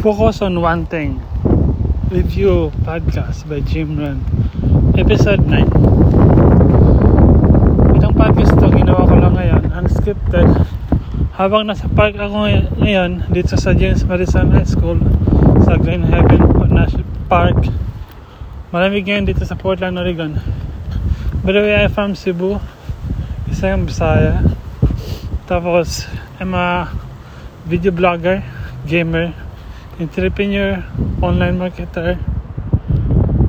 Focus on one thing. Review podcast by Jim Run. Episode 9. Itong podcast to ginawa ko lang ngayon, unscripted. Habang nasa park ako ngayon, dito sa James Madison High School, sa Green Heaven National Park. Malamig ngayon dito sa Portland, Oregon. By the way, I'm from Cebu. Isa yung Bisaya. Tapos, I'm a video blogger, gamer, entrepreneur, online marketer,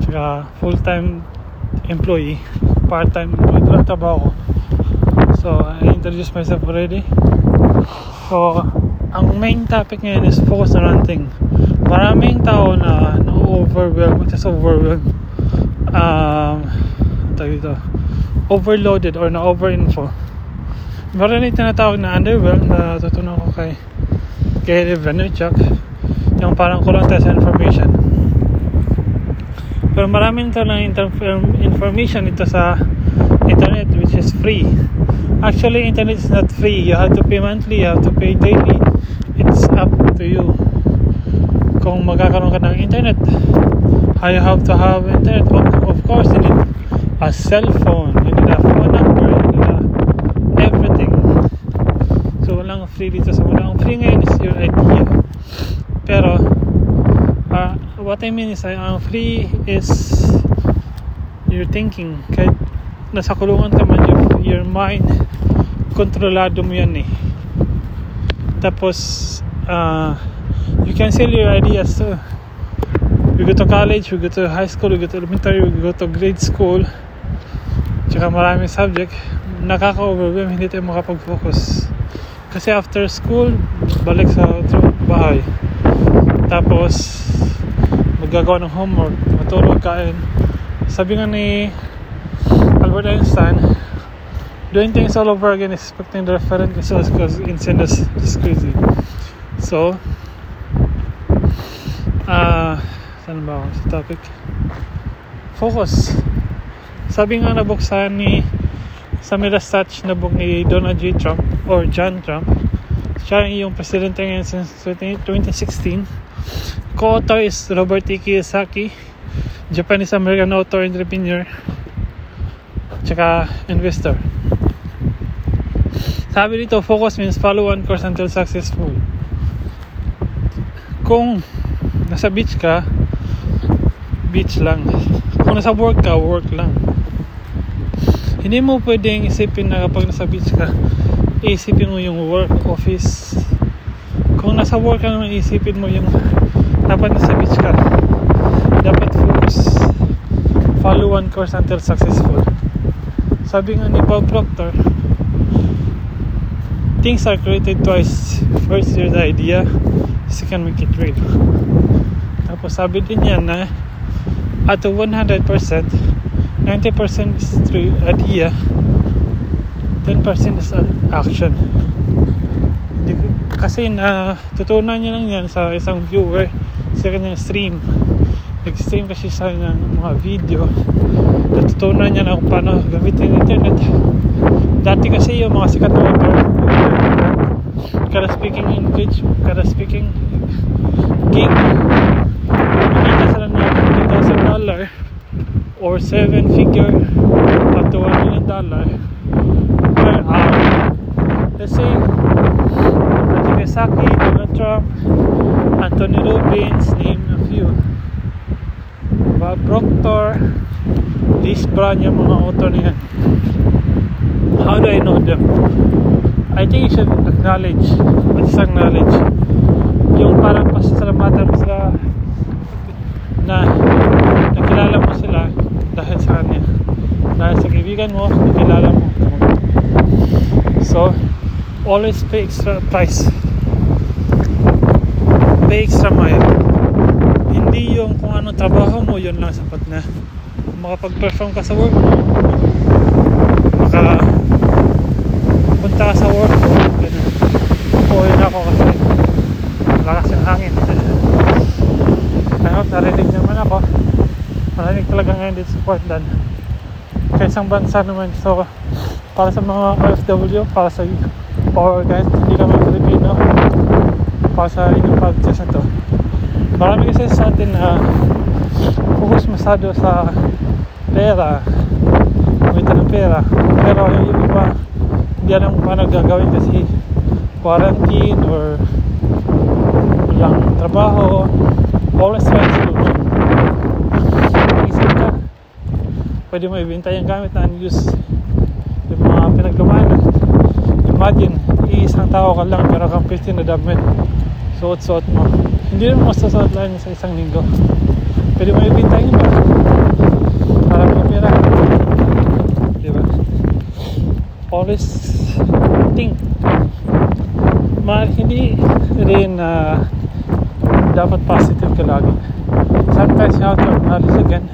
tsaka full-time employee, part-time employee, doon trabaho ko. So, I introduced myself already. So, ang main topic ngayon is focus on one thing. Maraming tao na na-overwhelm, just overwhelmed, um, tawag dito, overloaded or na-overinfo. Meron yung tinatawag na underwhelmed na tutunan ko kay Gary Vaynerchuk yung parang kulang tayo sa information. Pero maraming ito ng information ito sa internet which is free. Actually internet is not free. You have to pay monthly you have to pay daily. It's up to you kung magkakaroon ka ng internet. You have to have internet? Of course you need a cell phone you need a phone number you need a everything. So walang free dito. Sa mundo ang free ngayon is your idea pero uh, what I mean is ang free is your thinking. Kahit nasa kulungan ka man your, your mind kontrolado mo yan eh. Tapos uh, you can sell your ideas too we go to college we go to high school we go to elementary we go to grade school. Tsaka maraming subject. Nakaka-overwhelm hindi tayo makapag-focus. Kasi after school balik sa bahay tapos maggagawa ng homework matulog kain. Sabi nga ni Albert Einstein doing things all over again expecting the different results because insane is, crazy. So ah uh, saan ba ako sa topic? Focus. Sabi nga nabuksan ni sa Mirasatch na book ni Donald J. Trump or John Trump siya yung presidente ngayon since 2016 co-author is Robert T. Kiyosaki Japanese-American author entrepreneur tsaka investor. Sabi dito focus means follow one course until successful. Kung nasa beach ka beach lang. Kung nasa work ka work lang. Hindi mo pwedeng isipin na kapag nasa beach ka isipin mo yung work office kung nasa work ka isipin mo yung dapat nasa beach ka. Dapat focus. Follow one course until successful. Sabi nga ni Bob Proctor things are created twice. First you're the idea. Second make it real. Tapos sabi din yan na at 100% 90% is through idea 10% is action kasi na tutunan niya lang yan sa isang viewer sa kanyang stream. Nag-stream kasi sa ng mga video. Natutunan niya na kung paano gamitin internet. Dati kasi yung mga sikat na author kada speaking engage kada speaking gig nakita sila na $50,000 or 7 figure up to 1 million dollar per hour. Let's say Kiyosaki, Donald Trump Anthony Robbins name a few. Bob Proctor Liz Brown yung mga author niyan how do I know them? I think you should acknowledge what is acknowledge yung parang pasasalamatan mo sila na nakilala mo sila dahil sa kanya. Dahil sa kaibigan mo nakilala mo. So always pay extra price pay extra mile hindi yung kung anong trabaho mo yun lang sapat na. Makapag-perform ka sa work mo. Maka punta ka sa work mo ganun. Uwi na ako kasi lakas yung hangin. I hope narinig naman ako. Malamig talaga ngayon dito sa Portland. Kaya isang bansa naman. So para sa mga OFW para sa power guys hindi kami Filipino para sa inyong podcast na to. Marami kasi sa atin na focus masyado sa pera kumita ng pera. Pero yung iba hindi alam kung paano gagawin kasi quarantine or walang trabaho always find solution ka pwede mo ibenta yung gamit na unused. Yung mga pinaglumanan imagine iisang tao ka lang pero kang 15 na damit suot-suot mo. Hindi naman masasuot lang sa isang linggo. Pwede mo ibenta yung iba para makapira di ba always think. Ma hindi rin uh, dapat positive ka lagi. Sometimes you have to acknowledge again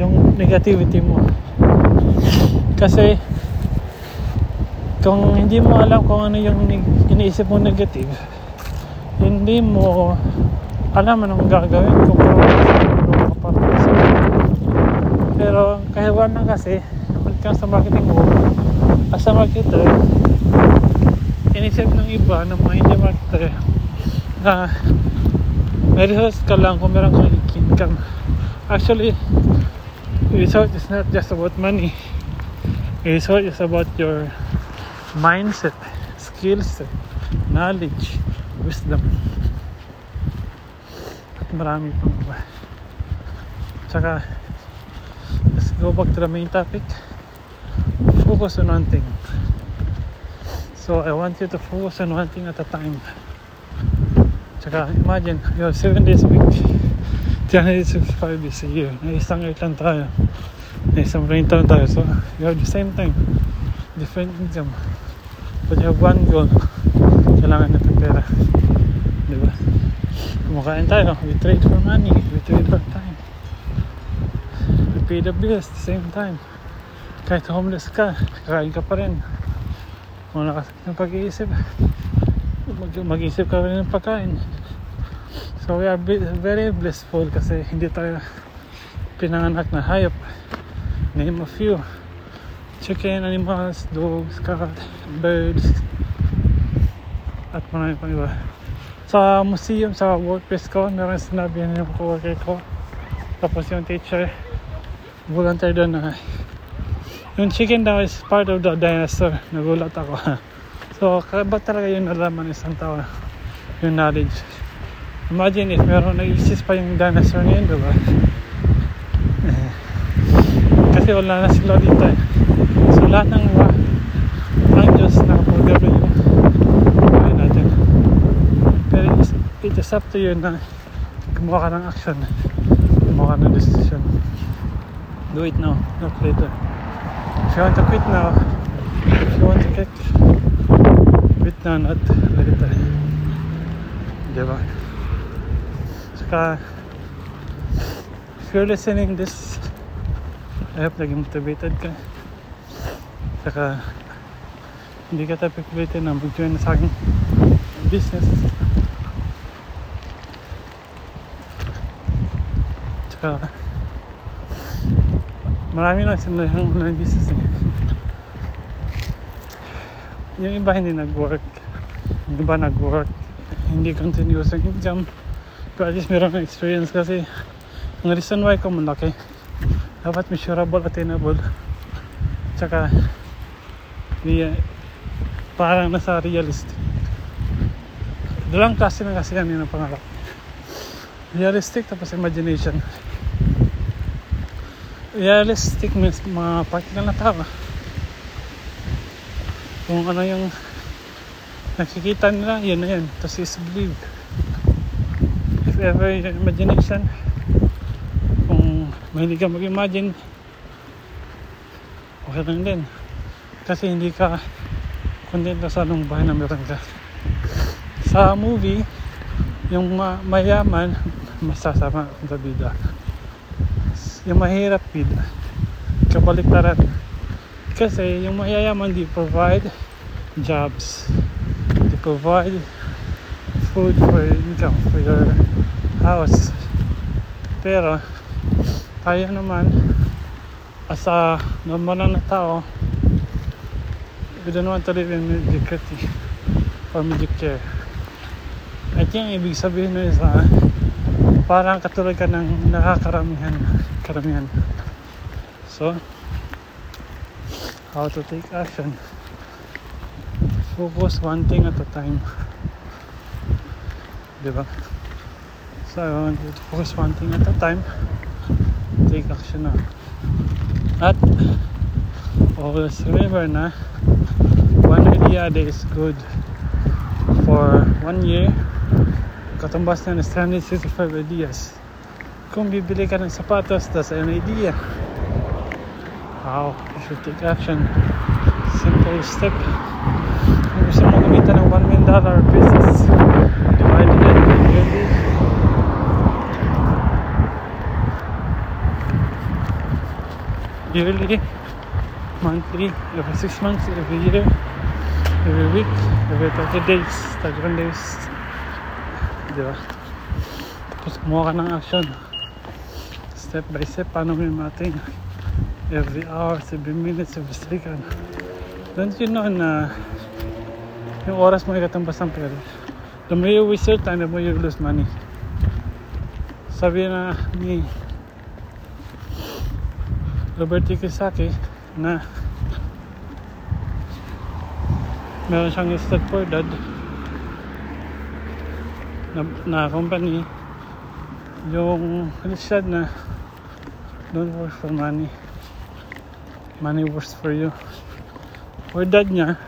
yung negativity mo. Kasi kung hindi mo alam kung ano yung iniisip mo negative hindi mo alam anong gagawin kung pero kahiwan lang kasi it comes sa marketing mo as a marketer inisip ng iba ng mga hindi marketer na may results ka lang kung meron kang income. Actually result is not just about money. Result is about your mindset skills knowledge wisdom at marami pang iba tsaka let's go back to the main topic focus on one thing so I want you to focus on one thing at a time. Tsaka imagine you have 7 days a week. 365 days a year na isang earth lang tayo na isang rain lang tayo so you have the same time. Different income but you have one goal kailangan natin pera. Di ba? Kumakain tayo. We trade for money. We trade for time. We pay the bills at the same time. Kahit homeless ka kakain ka pa rin. Kung nakasakit ng pag-iisip. Mag mag-isip ka rin ng pagkain. So we are very blissful kasi hindi tayo pinanganak na hayop. Name a few. Chicken, animals, dogs, cat, birds at marami pang iba sa museum, sa workplace ko meron sinabi yung co-worker ko. Tapos yung teacher volunteer doon na yung chicken daw is part of the dinosaur. Nagulat ako. So kaba talaga yung nalaman ng isang tao? Yung knowledge. Imagine if meron nag-exist pa yung dinosaur ngayon diba kasi wala na sila dito eh. So lahat ng mga ang Diyos nakapagdaro yung buhay natin pero it's, it is up to you na gumawa ka ng action gumawa ka ng decision. Do it now. Not later. If you want to quit now if you want to quit quit now not later. Diba saka if you're listening this I hope naging motivated ka. Saka hindi ka tayo pipilitin na mag-join sa aking business saka marami na sila yung online business eh. yung iba hindi nag-work. Yung iba nag-work. Hindi continuous ang income pero at least meron ng experience kasi ang reason why ko malaki dapat measurable attainable. Tsaka di, parang nasa realistic. Dalawang klase na kasi yan yun ang pangarap. Realistic tapos imagination realistic means mga practical na tao. Kung ano yung nakikita nila yun na yun. Tapos is believe if ever yung imagination kung mahilig ka mag-imagine okay lang din. Kasi hindi ka kontento sa anong bahay na meron ka. Sa movie yung ma mayaman masasama sa bida yung mahirap bid kabaliktaran. Kasi yung mayayaman di provide jobs. They provide food for income for your house. Pero tayo naman as a normal na tao we don't want to live in mediocrity or mediocre think ang ibig sabihin nun is ah, parang katulad ka ng nakakaramihan karamihan so how to take action? Focus one thing at a time. Diba? So I want to focus one thing at a time. Take action na. At always remember na one idea day is good for one year. Katumbas na is 365 ideas kung bibili ka ng sapatos that's an idea. How you should take action. Simple step. Kung gusto mo kumita ng 1 million dollar business divided it yearly yearly monthly every 6 months every year every week every 30 days 31 days. Di ba? Tapos kumuha ka ng action step by step paano yung mating every hour every minutes every second. Don't you know na yung oras mo ikatambas ng pera? The more you waste your time the more you lose money. Sabi na ni Robert Kiyosaki na meron siyang listed for dad na, na company. Yung listed na don't work for money. Money works for you. For dad niya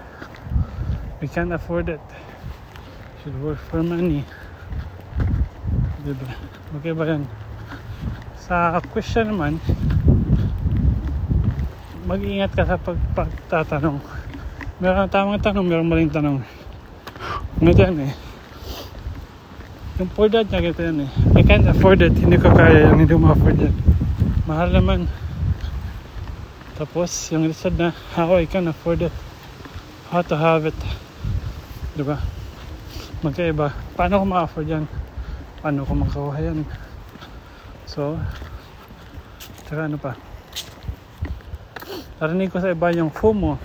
we can't afford it. Should work for money. Diba? Okay ba yan? Sa question naman mag-ingat ka sa pag pagtatanong. Meron tamang tanong meron maling tanong. Ganyan eh? Yung for that niya ganito yan eh. I can't afford it. Hindi ko kaya yung hindi mo afford yan mahal naman. Tapos yung lisod na how I can afford it how to have it. Diba? Magkaiba. Paano ko ma-afford yan? Paano ko makakuha yan? So tsaka ano pa? Narinig ko sa iba yung FOMO.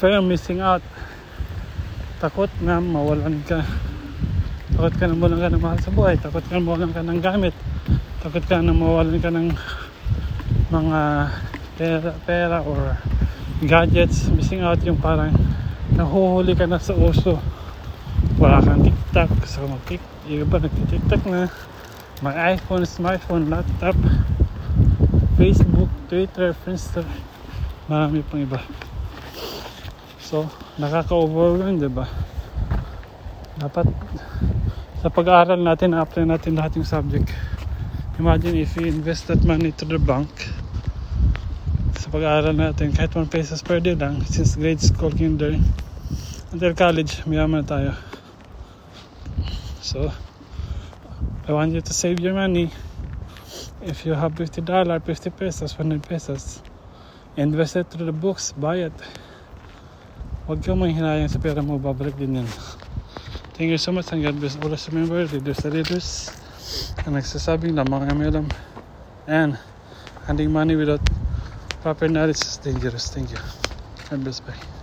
Fear of missing out. Takot na mawalan ka. Takot ka na mawalan ka ng mahal sa buhay. Takot ka na mawalan ka ng gamit takot ka na mawalan ka ng mga pera, pera or gadgets. Missing out yung parang nahuhuli ka na sa uso. Wala kang tiktok. Gusto ka mag iba nagtitiktok na. May iPhone, smartphone, laptop Facebook, Twitter, Friendster. Marami pang iba. So nakaka-overwhelm diba dapat sa pag-aaral natin na-apply natin lahat yung subject imagine if you invest that money to the bank. Sa pag-aaral natin kahit 1 pesos per day lang since grade school kinder until college mayaman tayo. So I want you to save your money. If you have 50 dollar 50 pesos 100 pesos invest it through the books buy it. Huwag kang manghinayang sa pera mo babalik din yan. Thank you so much and God bless always remember leaders are leaders ang nagsasabing na mga kami alam and handing money without proper knowledge is dangerous thank you. God bless bye